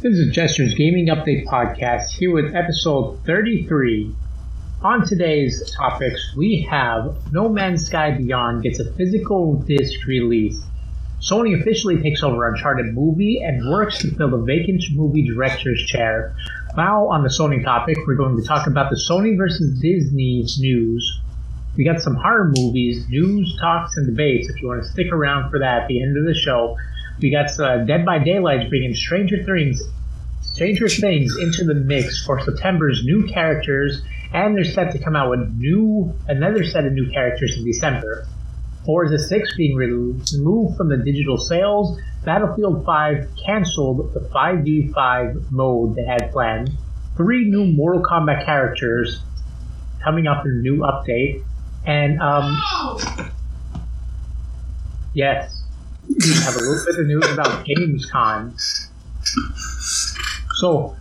This is Jester's Gaming Update Podcast here with episode 33. On today's topics, we have No Man's Sky Beyond gets a physical disc release. Sony officially takes over Uncharted movie and works to fill the vacant movie director's chair. Now, on the Sony topic, we're going to talk about the Sony versus Disney news. We got some horror movies, news, talks, and debates if you want to stick around for that at the end of the show. We got uh, Dead by Daylight bringing Stranger Things, Stranger Things into the mix for September's new characters, and they're set to come out with new another set of new characters in December. Forza 6 being removed from the digital sales. Battlefield 5 canceled the 5v5 mode they had planned. Three new Mortal Kombat characters coming up in a new update. And, um, yes, have a little bit of news about Gamescom. So,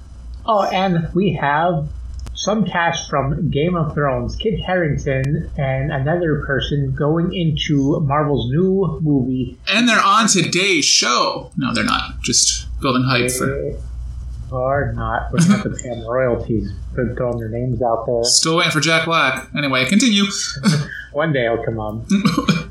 oh, and we have some cast from Game of Thrones, Kit Harington, and another person going into Marvel's new movie. And they're on today's show. No, they're not. Just building hype for. Are not. We're going to have to pay them royalties for throwing their names out there. Still waiting for Jack Black. Anyway, continue. One day I'll come on.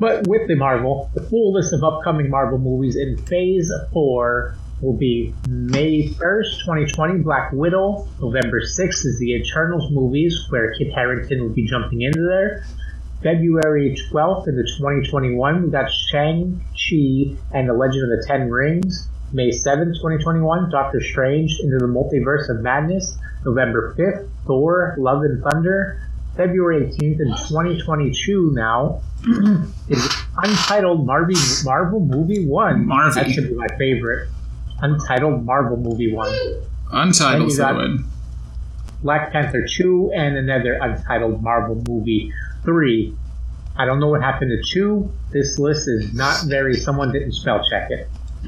But with the Marvel, the full list of upcoming Marvel movies in Phase 4 will be May 1st, 2020, Black Widow. November 6th is the Eternals movies, where Kit Harington will be jumping into there. February 12th into 2021, we got Shang-Chi and the Legend of the Ten Rings. May 7th, 2021, Doctor Strange into the Multiverse of Madness. November 5th, Thor, Love and Thunder. February 18th in 2022 now is Untitled Marvel, Marvel Movie 1. Marvy. That should be my favorite. Untitled Marvel Movie 1. Untitled And you got- Fluid. Black Panther 2 and another Untitled Marvel Movie 3. I don't know what happened to 2. This list is not very, someone didn't spell check it.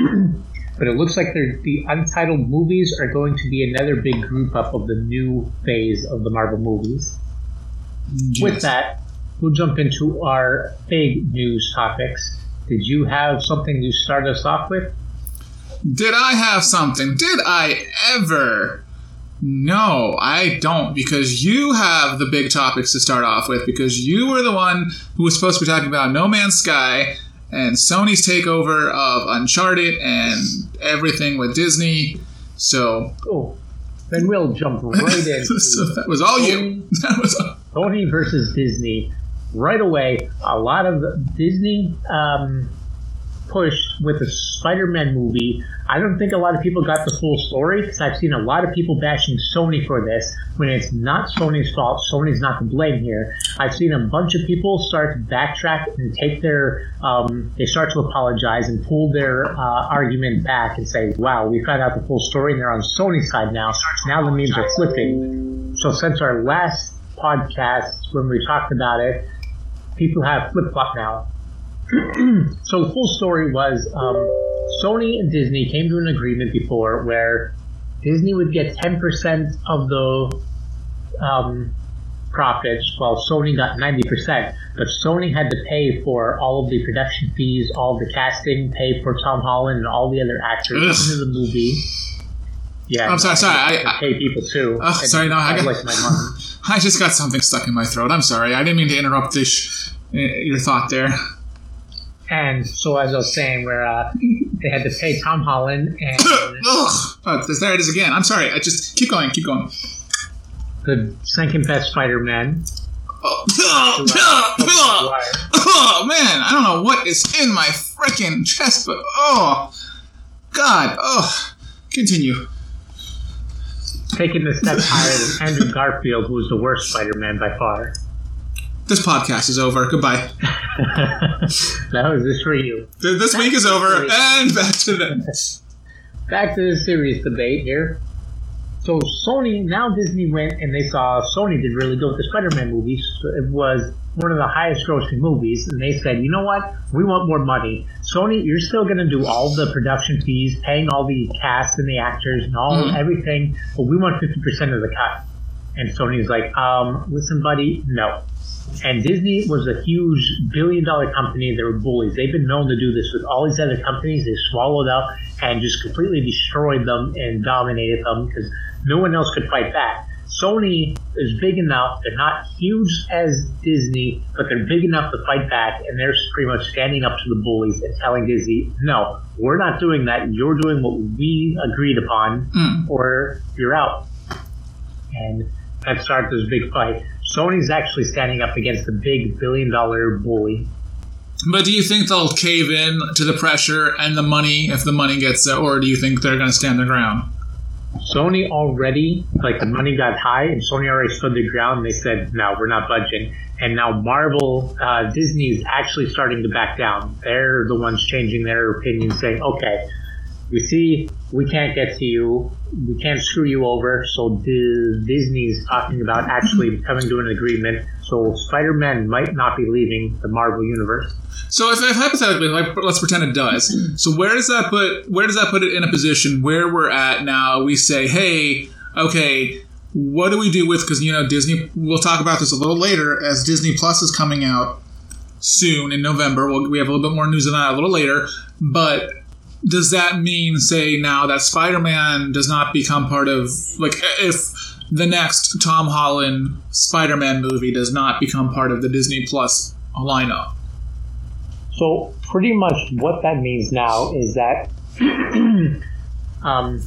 but it looks like the Untitled movies are going to be another big group up of the new phase of the Marvel movies. With that, we'll jump into our big news topics. Did you have something to start us off with? Did I have something? Did I ever? No, I don't, because you have the big topics to start off with, because you were the one who was supposed to be talking about No Man's Sky and Sony's takeover of Uncharted and everything with Disney. So, Oh, then we'll jump right in. so that was all you. That was all. Sony versus Disney. Right away, a lot of Disney um, push with the Spider-Man movie. I don't think a lot of people got the full story because I've seen a lot of people bashing Sony for this when it's not Sony's fault. Sony's not to blame here. I've seen a bunch of people start to backtrack and take their, um, they start to apologize and pull their uh, argument back and say, "Wow, we found out the full story and they're on Sony's side now. Now the memes are flipping." So since our last podcast when we talked about it, people have flip flop now. so the full story was um, Sony and Disney came to an agreement before where Disney would get 10% of the um, profits while Sony got 90%. But Sony had to pay for all of the production fees, all the casting, pay for Tom Holland and all the other actors into the movie. Yeah, I'm sorry, sorry, I- I- pay people too. Oh, sorry, no, I got- like my mom. I just got something stuck in my throat. I'm sorry. I didn't mean to interrupt this, uh, your thought there. And so, as I was saying, where uh, they had to pay Tom Holland and Ugh. Oh, there it is again. I'm sorry. I just keep going. Keep going. the second best Spider-Man. Oh, oh, man, I don't know what is in my freaking chest, but oh, God, oh, continue. Taking a step higher than Andrew Garfield, who was the worst Spider-Man by far. This podcast is over. Goodbye. that was this for you. Th- This week is over, and back to the. Back to the serious debate here. So Sony, now Disney went and they saw Sony did really good with the Spider-Man movies. It was one of the highest grossing movies, and they said, you know what? We want more money. Sony, you're still going to do all the production fees, paying all the cast and the actors and all Mhm. everything, but we want 50% of the cut. And Sony's like, um, listen, buddy, no. And Disney was a huge billion dollar company. They were bullies. They've been known to do this with all these other companies. They swallowed up and just completely destroyed them and dominated them because no one else could fight back. Sony is big enough. They're not huge as Disney, but they're big enough to fight back, and they're pretty much standing up to the bullies and telling Disney, "No, we're not doing that. You're doing what we agreed upon, Mm. or you're out." And that starts this big fight. Sony's actually standing up against the big billion-dollar bully. But do you think they'll cave in to the pressure and the money if the money gets there, or do you think they're going to stand their ground? Sony already, like the money got high, and Sony already stood their ground. And they said, "No, we're not budging." And now Marvel, uh, Disney is actually starting to back down. They're the ones changing their opinion, saying, "Okay, we see we can't get to you, we can't screw you over." So Disney's talking about actually coming to an agreement. So Spider-Man might not be leaving the Marvel universe. So if, if hypothetically, like, let's pretend it does. So where does that put where does that put it in a position where we're at now? We say, hey, okay, what do we do with because you know Disney? We'll talk about this a little later as Disney Plus is coming out soon in November. We'll, we have a little bit more news on that a little later, but. Does that mean, say, now that Spider Man does not become part of, like, if the next Tom Holland Spider Man movie does not become part of the Disney Plus lineup? So pretty much what that means now is that um,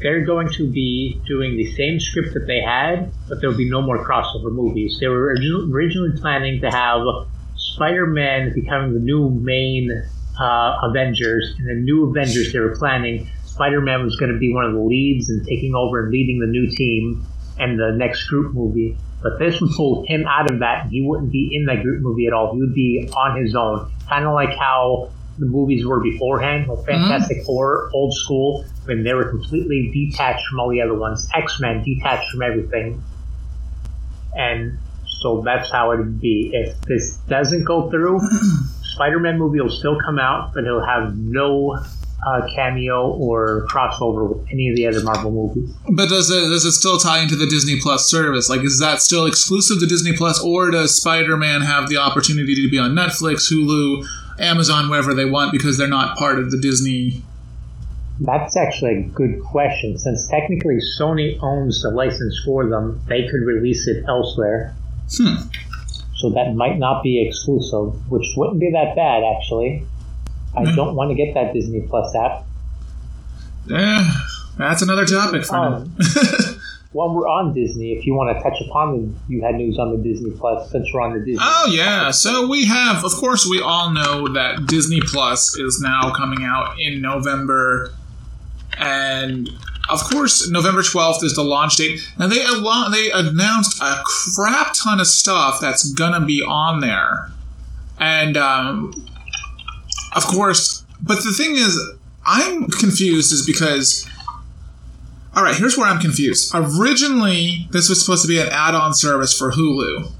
they're going to be doing the same script that they had, but there'll be no more crossover movies. They were originally planning to have Spider-Man becoming the new main uh, Avengers, and the new Avengers they were planning. Spider-Man was going to be one of the leads and taking over and leading the new team and the next group movie. But this would pull him out of that. He wouldn't be in that group movie at all. He would be on his own, kind of like how the movies were beforehand. Well, Fantastic Four, old school, when they were completely detached from all the other ones. X Men detached from everything, and so that's how it would be. If this doesn't go through, Spider Man movie will still come out, but it'll have no uh, cameo or crossover with any of the other Marvel movies. But does it does it still tie into the Disney Plus service? Like, is that still exclusive to Disney Plus, or does Spider Man have the opportunity to be on Netflix, Hulu, Amazon, wherever they want because they're not part of the Disney? That's actually a good question. Since technically Sony owns the license for them, they could release it elsewhere. Hmm. So that might not be exclusive, which wouldn't be that bad, actually. I Hmm. don't want to get that Disney Plus app. Eh, that's another topic for now. Um, While we're on Disney, if you want to touch upon the, you had news on the Disney Plus since we're on the Disney. Oh yeah, so we have, of course, we all know that Disney Plus is now coming out in November, and of course, November twelfth is the launch date. Now they they announced a crap ton of stuff that's gonna be on there, and um, of course, but the thing is, I'm confused, is because. All right, here's where I'm confused. Originally, this was supposed to be an add-on service for Hulu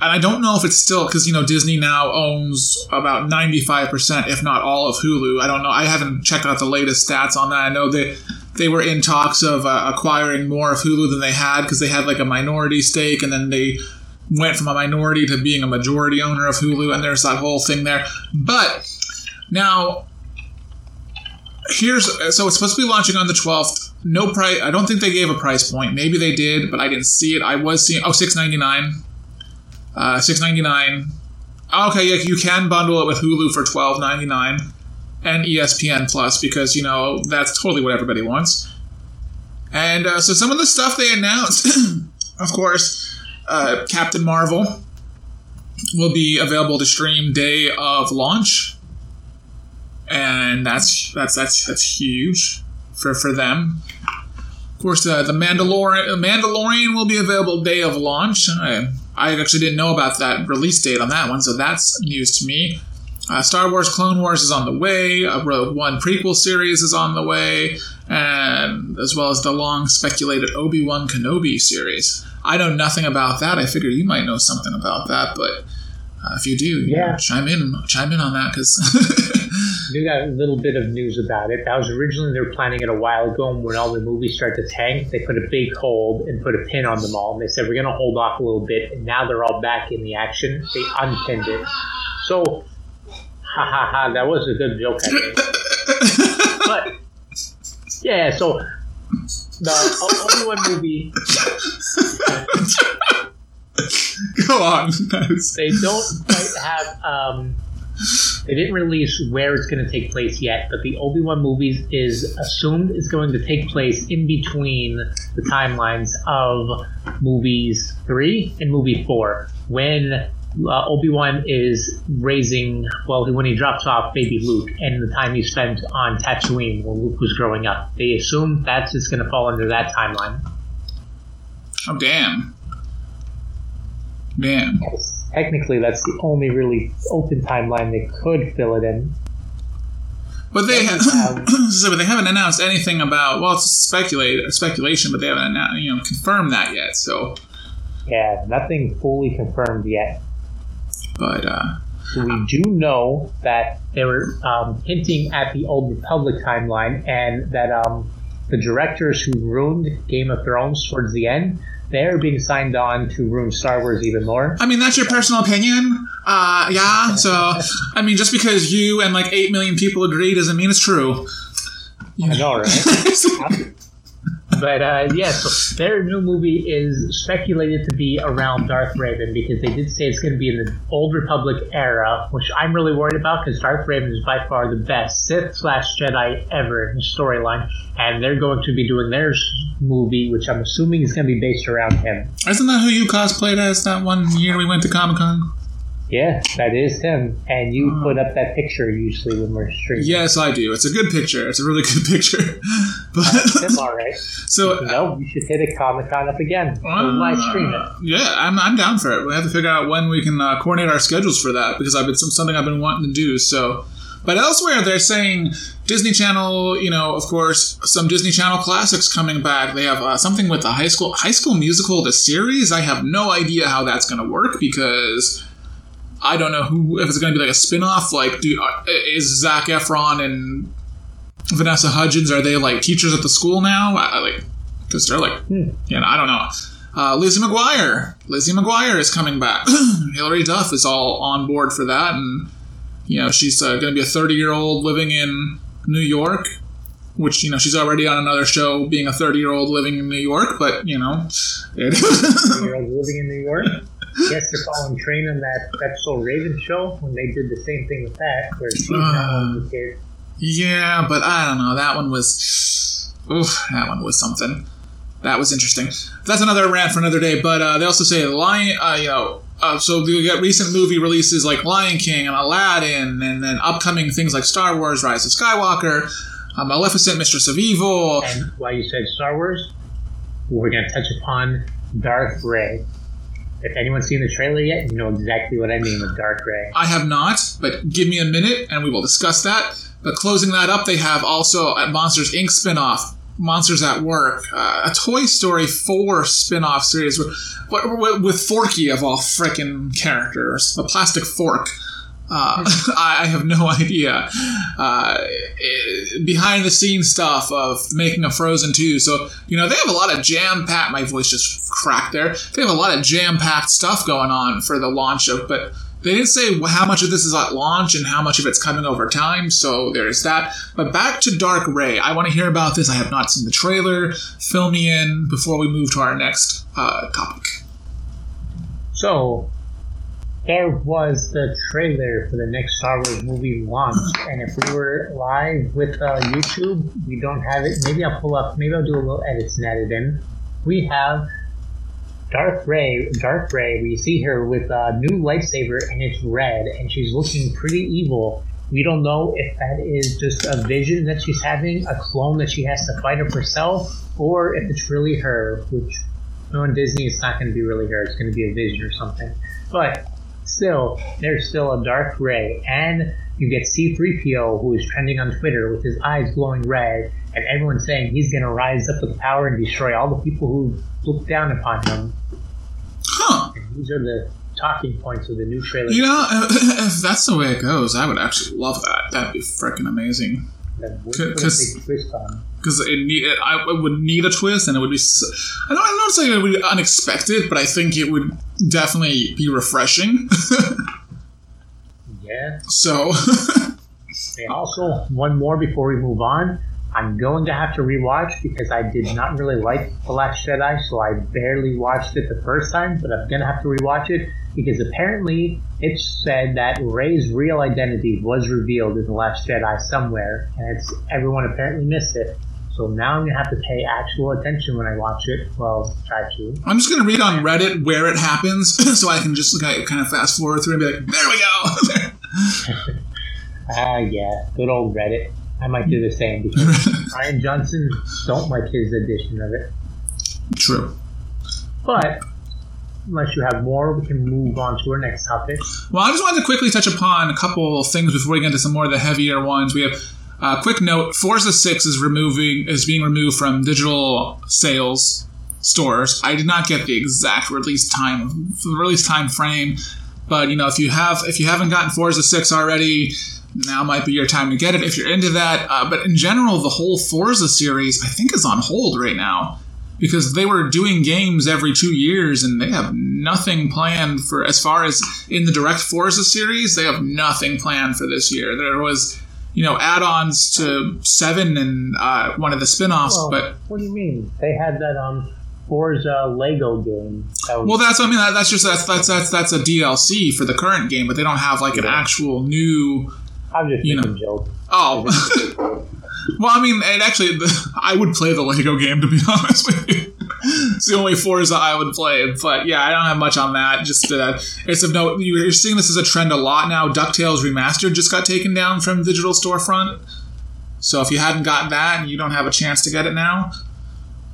and I don't know if it's still because you know Disney now owns about ninety five percent, if not all, of Hulu. I don't know. I haven't checked out the latest stats on that. I know that they were in talks of uh, acquiring more of Hulu than they had because they had like a minority stake, and then they went from a minority to being a majority owner of Hulu, and there's that whole thing there. But now here's so it's supposed to be launching on the 12th no price i don't think they gave a price point maybe they did but i didn't see it i was seeing oh 699 uh, six ninety nine. Okay, yeah, you can bundle it with Hulu for twelve ninety nine, and ESPN Plus because you know that's totally what everybody wants. And uh, so some of the stuff they announced, of course, uh, Captain Marvel will be available to stream day of launch, and that's that's that's that's huge for for them. Of course, uh, the Mandalorian Mandalorian will be available day of launch. I actually didn't know about that release date on that one, so that's news to me. Uh, Star Wars Clone Wars is on the way. A Rogue One prequel series is on the way, and as well as the long speculated Obi Wan Kenobi series. I know nothing about that. I figured you might know something about that, but uh, if you do, you know, Yeah. chime in, chime in on that because. We got a little bit of news about it. That was originally they were planning it a while ago, and when all the movies start to tank, they put a big hold and put a pin on them all. And they said we're going to hold off a little bit, and now they're all back in the action. They unpinned it. So, ha ha ha! That was a good joke. I think. but yeah, so the Obi Wan movie. Go on. they don't quite have. Um, they didn't release where it's going to take place yet, but the Obi Wan movies is assumed is going to take place in between the timelines of movies three and movie four, when uh, Obi Wan is raising, well, when he drops off baby Luke, and the time he spent on Tatooine when Luke was growing up. They assume that's just going to fall under that timeline. Oh, damn. Damn. Technically, that's the only really open timeline they could fill it in. But they have, so, but they haven't announced anything about. Well, it's speculate speculation, but they haven't announced, you know confirmed that yet. So yeah, nothing fully confirmed yet. But uh, we do know that they were um, hinting at the Old Republic timeline, and that um, the directors who ruined Game of Thrones towards the end they're being signed on to ruin Star Wars even more. I mean, that's your personal opinion. Uh, yeah. So, I mean, just because you and like eight million people agree doesn't mean it's true. I know, right? but uh, yeah, so their new movie is speculated to be around Darth Revan because they did say it's going to be in the Old Republic era, which I'm really worried about because Darth Revan is by far the best Sith slash Jedi ever in the storyline, and they're going to be doing their movie, which I'm assuming is going to be based around him. Isn't that who you cosplayed as that one year we went to Comic Con? Yeah, that is him. And you put up that picture usually when we're streaming. Yes, I do. It's a good picture. It's a really good picture. But uh, all right. So no, we should hit a Comic Con up again. Uh, live stream it. Yeah, I'm, I'm down for it. We have to figure out when we can uh, coordinate our schedules for that because I've been something I've been wanting to do. So. But elsewhere, they're saying Disney Channel. You know, of course, some Disney Channel classics coming back. They have uh, something with the high school High School Musical, the series. I have no idea how that's going to work because I don't know who if it's going to be like a spin-off like do uh, is Zac Efron and Vanessa Hudgens are they like teachers at the school now? I, like because they're like hmm. you know I don't know. Uh, Lizzie McGuire. Lizzie McGuire is coming back. Hilary Duff is all on board for that and you know she's uh, going to be a 30 year old living in New York which you know she's already on another show being a 30 year old living in New York but you know year old living in New York? Yes, they're following train on that that So Raven show when they did the same thing with that, where she's uh, the kid. Yeah, but I don't know. That one was, oof, that one was something. That was interesting. That's another rant for another day. But uh, they also say Lion, uh, you know, uh, so we got recent movie releases like Lion King and Aladdin, and then upcoming things like Star Wars: Rise of Skywalker, uh, Maleficent, Mistress of Evil. And while you said Star Wars, we're going to touch upon Darth Rey if anyone's seen the trailer yet, you know exactly what I mean with Dark Rey. I have not, but give me a minute and we will discuss that. But closing that up, they have also a Monsters Inc. spinoff, Monsters at Work, uh, a Toy Story 4 spin-off series with, with Forky of all frickin' characters, a plastic fork. Uh, I have no idea. Uh, behind the scenes stuff of making a Frozen 2. So, you know, they have a lot of jam packed, my voice just cracked there. They have a lot of jam packed stuff going on for the launch of, but they didn't say how much of this is at launch and how much of it's coming over time. So there's that. But back to Dark Rey. I want to hear about this. I have not seen the trailer. Fill me in before we move to our next uh, topic. So, there was the trailer for the next Star Wars movie launch, and if we were live with uh, YouTube, we don't have it. Maybe I'll pull up. Maybe I'll do a little edits and edit in. We have Darth Rey. Darth Rey. We see her with a new lightsaber, and it's red, and she's looking pretty evil. We don't know if that is just a vision that she's having, a clone that she has to fight up herself, or if it's really her. Which, knowing Disney, it's not going to be really her. It's going to be a vision or something. But still, there's still a Darth Rey, and you get C3PO, who is trending on Twitter with his eyes glowing red, and everyone's saying he's going to rise up with power and destroy all the people who look down upon him. Huh. And these are the talking points of the new trailer. You know, if that's the way it goes, I would actually love that. That'd be freaking amazing. Because because it, need, it, I it would need a twist, and it would be. I don't. I'm not saying it would be unexpected, but I think it would definitely be refreshing. yeah. So. And also, one more before we move on. I'm going to have to rewatch because I did not really like The Last Jedi, so I barely watched it the first time, but I'm going to have to rewatch it because apparently it's said that Rey's real identity was revealed in The Last Jedi somewhere, and it's everyone apparently missed it. So now I'm gonna have to pay actual attention when I watch it. Well, try to. I'm just gonna read on Reddit where it happens, so I can just like, kind of fast forward through and be like, "There we go." Ah, uh, yeah, good old Reddit. I might do the same because Rian Johnson don't like his edition of it. True. But unless you have more, we can move on to our next topic. Well, I just wanted to quickly touch upon a couple things before we get into some more of the heavier ones. We have uh, quick note: Forza Six is removing is being removed from digital sales stores. I did not get the exact release time of the release time frame, but you know if you have if you haven't gotten Forza Six already, now might be your time to get it if you're into that. Uh, but in general, the whole Forza series I think is on hold right now because they were doing games every two years and they have nothing planned for as far as in the direct Forza series. They have nothing planned for this year. There was you know add-ons to Seven and uh, one of the spin-offs. Well, but what do you mean? They had that um Forza Lego game. That well, that's I mean that, that's just that's that's that's that's a DLC for the current game, but they don't have like an actual new. I'm just you know, joke. Oh. well, I mean, and actually, I would play the Lego game to be honest with you it's the only Forza I would play. But yeah, I don't have much on that. Just uh, it's of note. You're seeing this as a trend a lot now. Ducktales Remastered just got taken down from digital storefront. So if you hadn't gotten that, and you don't have a chance to get it now.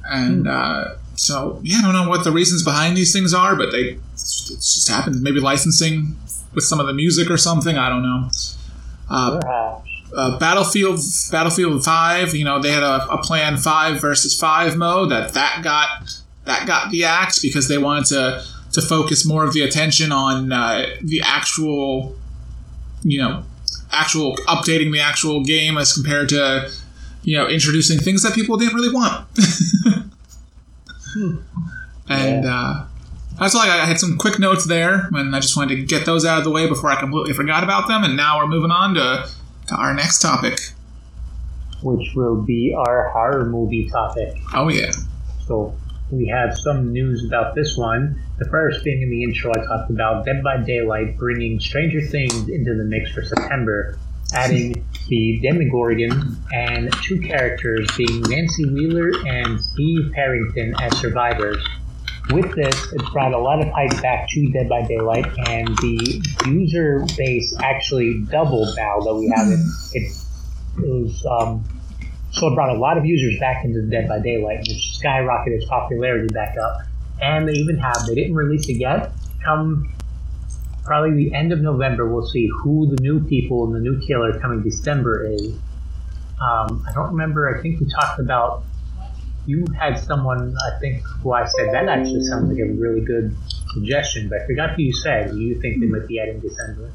And uh, so yeah, I don't know what the reasons behind these things are, but they it's just happened. Maybe licensing with some of the music or something. I don't know. Uh, uh, Battlefield Battlefield Five, you know, they had a, a plan five versus five mode that that got that got the axe because they wanted to to focus more of the attention on uh, the actual, you know, actual updating the actual game as compared to you know introducing things that people didn't really want. hmm. And yeah. Uh, that's like, I, I had some quick notes there, and I just wanted to get those out of the way before I completely forgot about them. And now we're moving on to to our next topic, which will be our horror movie topic. Oh, yeah. So we have some news about this one. The first thing in the intro I talked about Dead by Daylight bringing Stranger Things into the mix for September, adding the Demogorgon and two characters being Nancy Wheeler and Steve Harrington as survivors. With this, it's brought a lot of hype back to Dead by Daylight, and the user base actually doubled now that we have it. It, it was um, so it brought a lot of users back into Dead by Daylight, which skyrocketed its popularity back up. And they even have they didn't release it yet. Come probably the end of November, we'll see who the new people and the new killer coming December is. Um, I don't remember. I think we talked about you had someone, I think, who I said that actually sounds like a really good suggestion, but I forgot who you said. You think they might be adding December?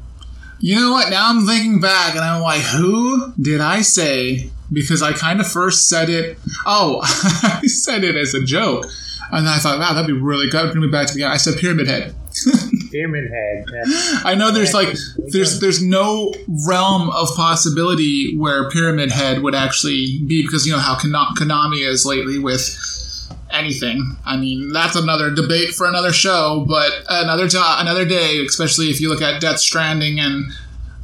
You know what? Now I'm thinking back, and I'm like, who did I say? Because I kind of first said it. Oh, I said it as a joke, and then I thought, wow, that'd be really good. Bring me back to the. I said Pyramid Head. Pyramid Head. I know there's like there's there's no realm of possibility where Pyramid Head would actually be because you know how Konami is lately with anything. I mean, that's another debate for another show, but another another day, especially if you look at Death Stranding and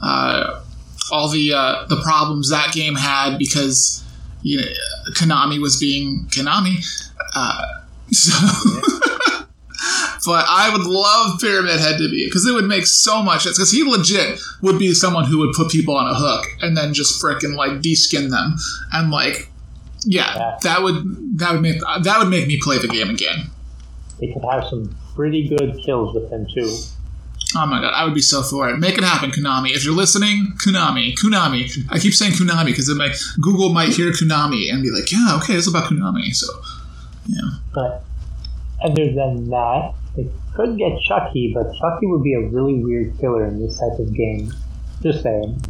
uh, all the uh, the problems that game had because you know, Konami was being Konami. Uh, so but I would love Pyramid Head to be because it would make so much sense. Because he legit would be someone who would put people on a hook and then just fricking like deskin them and like, yeah, yeah, that would that would make that would make me play the game again. They could have some pretty good kills with him too. Oh my god, I would be so for it. Make it happen, Konami. If you're listening, Konami, Konami. I keep saying Konami because it might Google might hear Konami and be like, yeah, okay, it's about Konami. So, yeah. But other than that, it could get Chucky, but Chucky would be a really weird killer in this type of game. Just saying.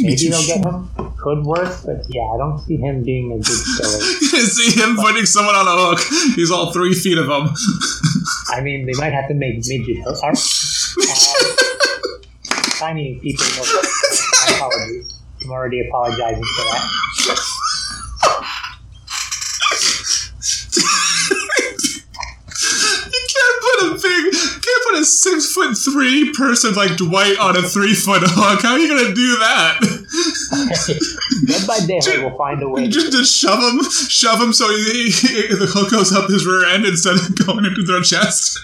Maybe they'll get him. Could work, but yeah, I don't see him being a good killer. see him but, putting someone on a hook. He's all three feet of him. I mean, they might have to make midget. Uh, tiny people. Apologies. I'm already apologizing for that. you can't put a big, can't put a six foot three person like Dwight on a three foot hook. How are you gonna do that? Day by day, I will find a way. Just, just shove him, shove him so he, he, the hook goes up his rear end instead of going into their chest.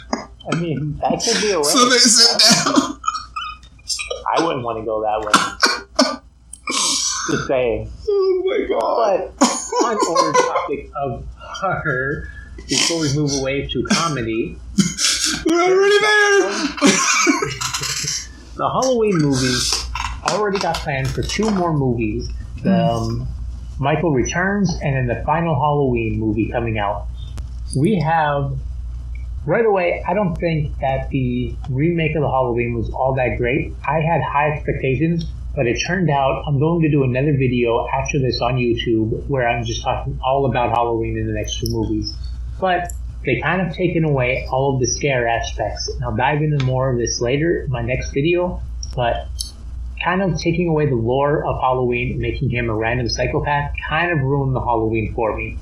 I mean, that could be a way. So they sit down. I wouldn't want to go that way. Just saying. Oh my god. But on order topic of horror, before we move away to comedy, We're already there. the Halloween movies already got planned for two more movies. The um, Michael Returns and then the final Halloween movie coming out. We have right away. I don't think that the remake of the Halloween was all that great. I had high expectations, but it turned out I'm going to do another video after this on YouTube where I'm just talking all about Halloween in the next two movies. But they kind of taken away all of the scare aspects. And I'll dive into more of this later in my next video. But kind of taking away the lore of Halloween, making him a random psychopath, kind of ruined the Halloween for me.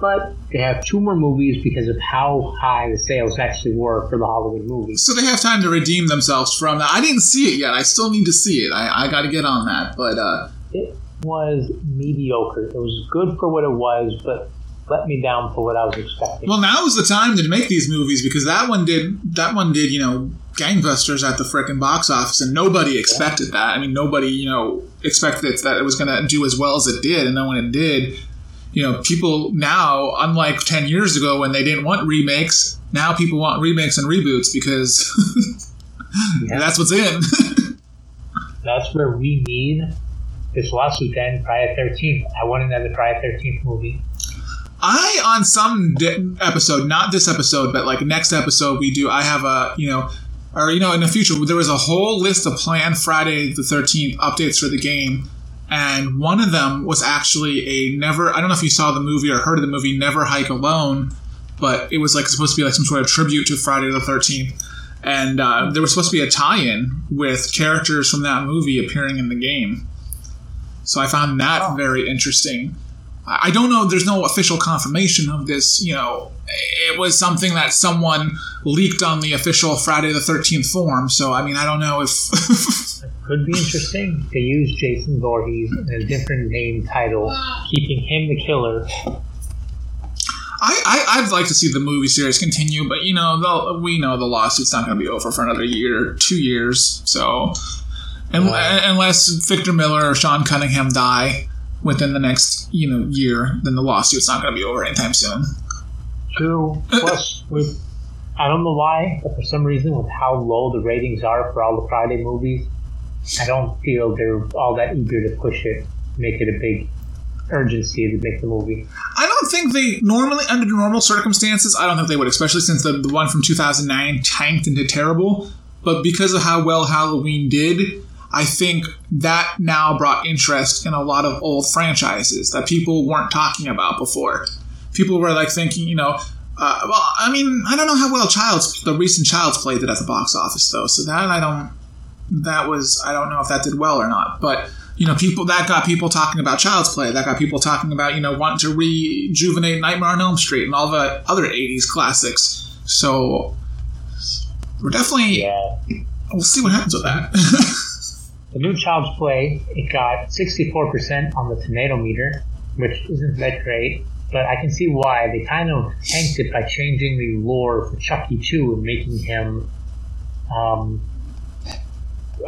But they have two more movies because of how high the sales actually were for the Halloween movies. So they have time to redeem themselves from that. I didn't see it yet. I still need to see it. I, I got to get on that. But uh, It was mediocre. It was good for what it was, but let me down for what I was expecting. well, now is the time to make these movies because that one did that one did you know gangbusters at the frickin' box office, and nobody expected that. I mean, nobody you know expected it, that it was going to do as well as it did, and then when it did. You know, people now, unlike 10 years ago when they didn't want remakes, now people want remakes and reboots because Yeah. that's what's in. That's where we need this lawsuit to end Friday 13th. I want another Friday 13th movie. I on some di- episode, not this episode, but like next episode, we do. I have a you know, or you know, in the future, there was a whole list of planned Friday the Thirteenth updates for the game, and one of them was actually a never. I don't know if you saw the movie or heard of the movie Never Hike Alone, but it was like supposed to be like some sort of tribute to Friday the Thirteenth. And uh, there was supposed to be a tie-in with characters from that movie appearing in the game. So I found that very interesting. I don't know. There's no official confirmation of this. You know, it was something that someone leaked on the official Friday the Thirteenth form. So I mean, I don't know if. It could be interesting to use Jason Voorhees in a different name title, keeping him the killer. I, I I'd like to see the movie series continue, but you know, the, we know the lawsuit's not going to be over for another year, two years. So, and, uh. unless Victor Miller or Sean Cunningham die within the next you know year, then the lawsuit's not going to be over anytime soon. True. Plus, with I don't know why, but for some reason, with how low the ratings are for all the Friday movies, I don't feel they're all that eager to push it, make it a big urgency to make the movie. I don't think they normally, under normal circumstances, I don't think they would, especially since the, the one from 2009 tanked into terrible. But because of how well Halloween did, I think that now brought interest in a lot of old franchises that people weren't talking about before. People were like thinking, you know, uh, well, I mean, I don't know how well Child's the recent Child's Play did at the box office though, so that I don't. That was I don't know if that did well or not, but you know, people that got people talking about Child's Play. That got people talking about you know wanting to rejuvenate Nightmare on Elm Street and all the other '80s classics. So we're definitely Yeah. we'll see what happens with that. The new Child's Play, it got 64% on the tomato meter, which isn't that great, but I can see why. They kind of tanked it by changing the lore for Chucky 2 and making him. Um,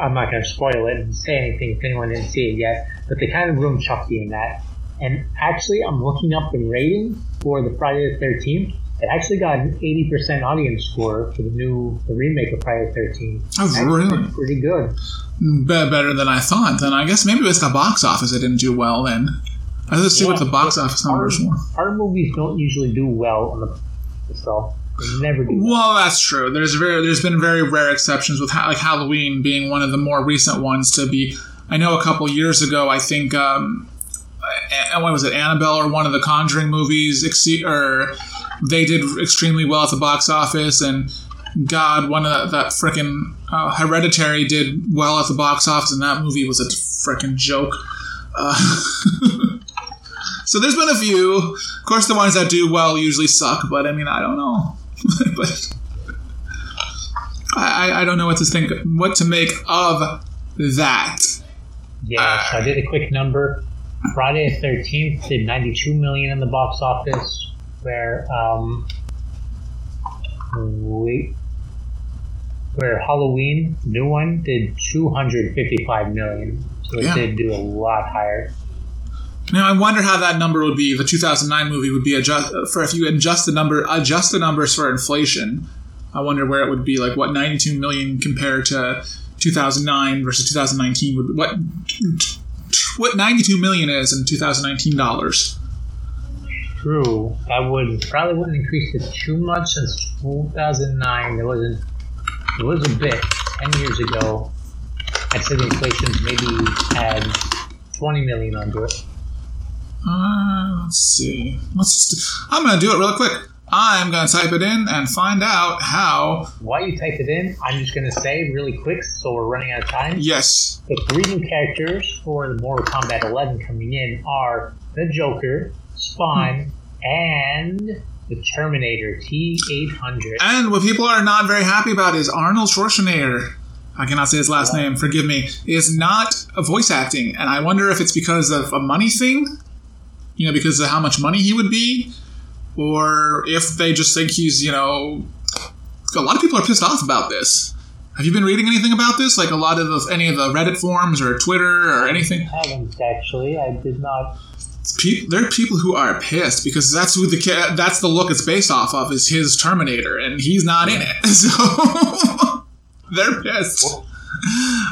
I'm not going to spoil it and say anything if anyone didn't see it yet, but they kind of ruined Chucky in that. And actually, I'm looking up the rating for the Friday the 13th. It actually got an 80% audience score for the new the remake of Friday the 13th. Oh, That's really? Pretty good. Be- better than I thought. Then I guess maybe it was the box office that didn't do well. Then let's see what the box office numbers were. Our movies don't usually do well on the so they never do. well. Well, that's true. There's very there's been very rare exceptions with ha- like Halloween being one of the more recent ones to be. I know a couple years ago, I think, um, a- what was it, Annabelle or one of the Conjuring movies, exce- or they did extremely well at the box office, and God, one of that, that frickin' uh, Hereditary did well at the box office, and that movie was a frickin' joke. Uh, so there's been a few. Of course, the ones that do well usually suck, but I mean, I don't know. but I, I don't know what to think, what to make of that. Yeah, so I did a quick number. Friday the 13th did 92 million in the box office, where um, we, where Halloween, new one, did 255 million. So it Yeah. did do a lot higher. Now I wonder how that number would be. The 2009 movie would be adjust for if you adjust the number, adjust the numbers for inflation. I wonder where it would be. Like what 92 million compared to 2009 versus 2019 would what what 92 million is in 2019 dollars. True. That would probably wouldn't increase it too much since 2009. There wasn't. It was a bit. Ten years ago, I'd say the inflation maybe had 20 million under it. Uh, let's see. Let's just, I'm gonna do it real quick. I'm gonna type it in and find out how. While you type it in, I'm just going to say really quick, so we're running out of time. Yes, The three new characters for the Mortal Kombat 11 coming in are the Joker, Spawn, and the Terminator T800. And what people are not very happy about is Arnold Schwarzenegger. I cannot say his last name, forgive me, is not a voice acting. And I wonder if it's because of a money thing, you know, because of how much money he would be, or if they just think he's, you know, a lot of people are pissed off about this. Have you been reading anything about this? Like a lot of the, any of the Reddit forums or Twitter or anything? I haven't actually. I did not. Pe- there are people who are pissed because that's who the that's the look it's based off of is his Terminator, and he's not in it, so they're pissed.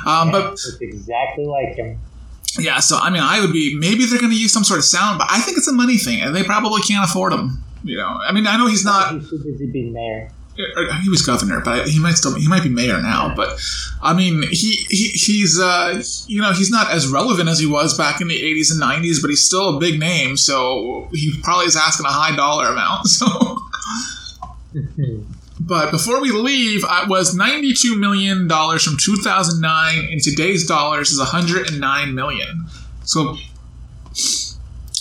Um, but it's exactly like him. yeah, so I mean, I would be maybe they're going to use some sort of sound, but I think it's a money thing, and they probably can't afford him. You know, I mean, I know he's not. He's too busy being mayor. Or he was governor, but he might still he might be mayor now. But I mean, he, he he's uh, you know he's not as relevant as he was back in the '80s and '90s, but he's still a big name. So he probably is asking a high dollar amount. So. But before we leave, it was $92 million from 2009. In today's dollars, is $109 million. So,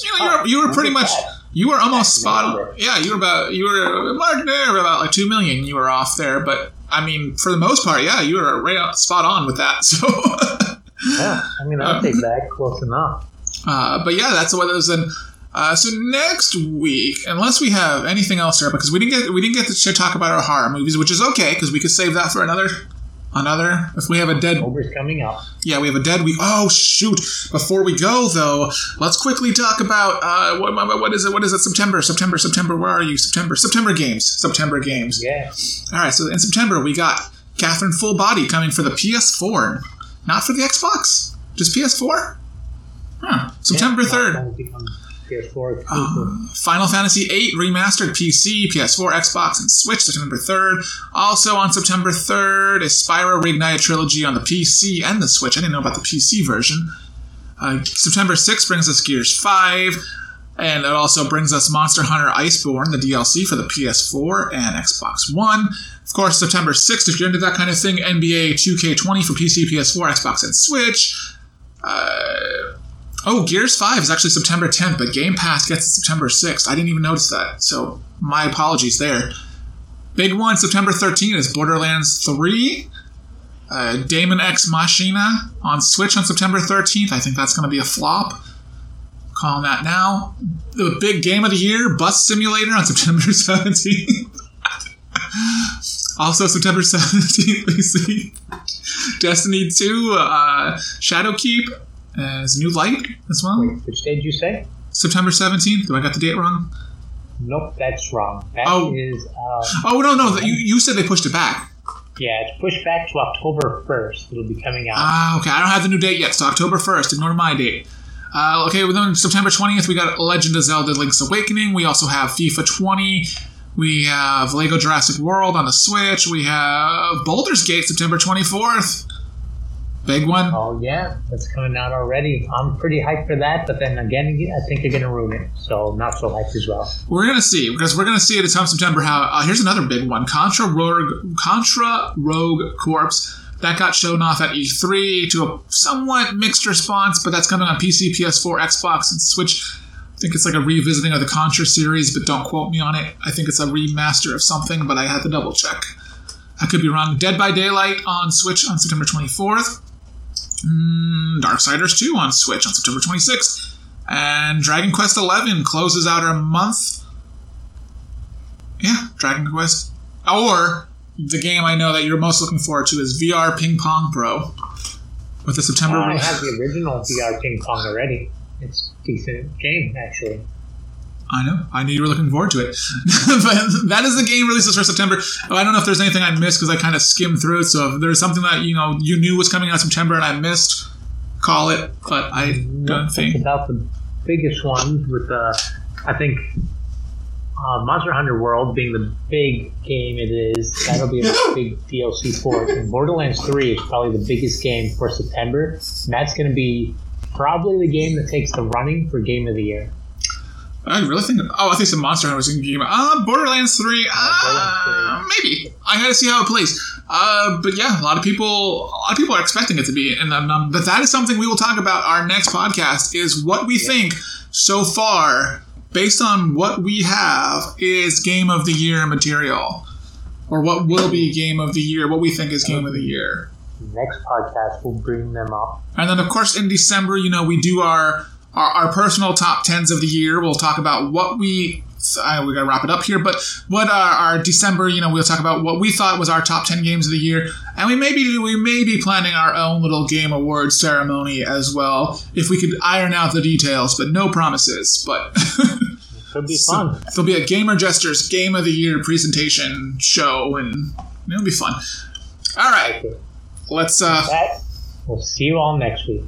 you know, you were, you were pretty much, that. You were almost spot on. Yeah, you were about, you were, Mark, there about like 2 million you were off there. But, I mean, for the most part, yeah, you were right spot on with that. So, Yeah, I mean, I'll take that. Close enough. Uh, but yeah, that's what it was. And uh, so next week, unless we have anything else here, because we didn't get we didn't get to talk about our horror movies, which is okay because we could save that for another another. If we have a dead, October's coming up. yeah, we have a dead week. Oh shoot! Before we go though, let's quickly talk about uh, what what is it? What is it? September, September, September. Where are you? September, September games, September games. Yeah. All right, so in September we got Catherine Full Body coming for the PS4, not for the Xbox, just PS4. Huh. September third. that's when it becomes PS4 exclusive. Final Fantasy VIII Remastered PC, PS4, Xbox, and Switch September 3rd. Also on September 3rd is Spyro Reignite Trilogy on the PC and the Switch. I didn't know about the PC version. Uh, September 6th brings us Gears 5, and it also brings us Monster Hunter Iceborne, the DLC for the PS4 and Xbox One. Of course, September 6th, if you're into that kind of thing, NBA 2K20 for PC, PS4, Xbox, and Switch. Uh, Oh, Gears 5 is actually September 10th, but Game Pass gets it September 6th. I didn't even notice that, so my apologies there. Big one, September 13th is Borderlands 3. Uh, Daemon X Machina on Switch on September 13th. I think that's going to be a flop. Calling that now. The big game of the year, Bus Simulator on September 17th. also, September 17th, we see Destiny 2, uh, Shadowkeep as New Light as well. Wait, which day did you say? September 17th. Do I got the date wrong? Nope, that's wrong. That Oh. is, uh, Oh, no, no. You, you said they pushed it back. yeah, it's pushed back to October 1st. It'll be coming out. Ah, okay. I don't have the new date yet. So October 1st. Ignore my date. Uh, okay, well, then September 20th, we got Legend of Zelda Link's Awakening. We also have FIFA 20. We have Lego Jurassic World on the Switch. We have Baldur's Gate September 24th. Big one. Oh yeah, that's coming out already. I'm pretty hyped for that, but then again, I think you're gonna ruin it. So not so hyped as well. We're gonna see because we're gonna see at the time of September how uh, here's another big one: Contra Rogue, Contra Rogue Corps That got shown off at E3 to a somewhat mixed response, but that's coming on PC, PS4, Xbox, and Switch. I think it's like a revisiting of the Contra series, but don't quote me on it. I think it's a remaster of something, but I had to double check. I could be wrong. Dead by Daylight on Switch on September 24th. Mm, Darksiders 2 on Switch on September 26th. And Dragon Quest 11 closes out our month. Yeah, Dragon Quest. Or the game I know that you're most looking forward to is VR Ping Pong Pro. With the September. I have the original VR ping pong already. It's a decent game, actually. I know. I knew you were looking forward to it. but that is the game releases for September. Oh, I don't know if there's anything I missed because I kind of skimmed through it. So if there's something that you know you knew was coming out September and I missed, call it. But I don't think. about the biggest ones with uh, I think uh, Monster Hunter World being the big game it is. That'll be a big DLC for it. And Borderlands 3 is probably the biggest game for September. And that's going to be probably the game that takes the running for Game of the Year. I really think. Oh, I think some Monster Hunter was in game. Uh, Borderlands Three. Uh, Borderlands maybe. I got to see how it plays. Uh, but yeah, a lot of people, a lot of people are expecting it to be, and um, um, but that is something we will talk about. Our next podcast is what we think so far, based on what we have, is Game of the Year material, or what will be Game of the Year. What we think is Game of the Year. Next podcast will bring them up. And then, of course, in December, you know, we do our our, our personal top tens of the year. We'll talk about what we. Uh, we gotta wrap it up here, but what our, our December, you know, we'll talk about what we thought was our top ten games of the year, and we may be we may be planning our own little game awards ceremony as well, if we could iron out the details, but no promises. But Could be fun. there'll be a Gamer Jesters Game of the Year presentation show, and it'll be fun. All right, let's uh, we'll see you all next week.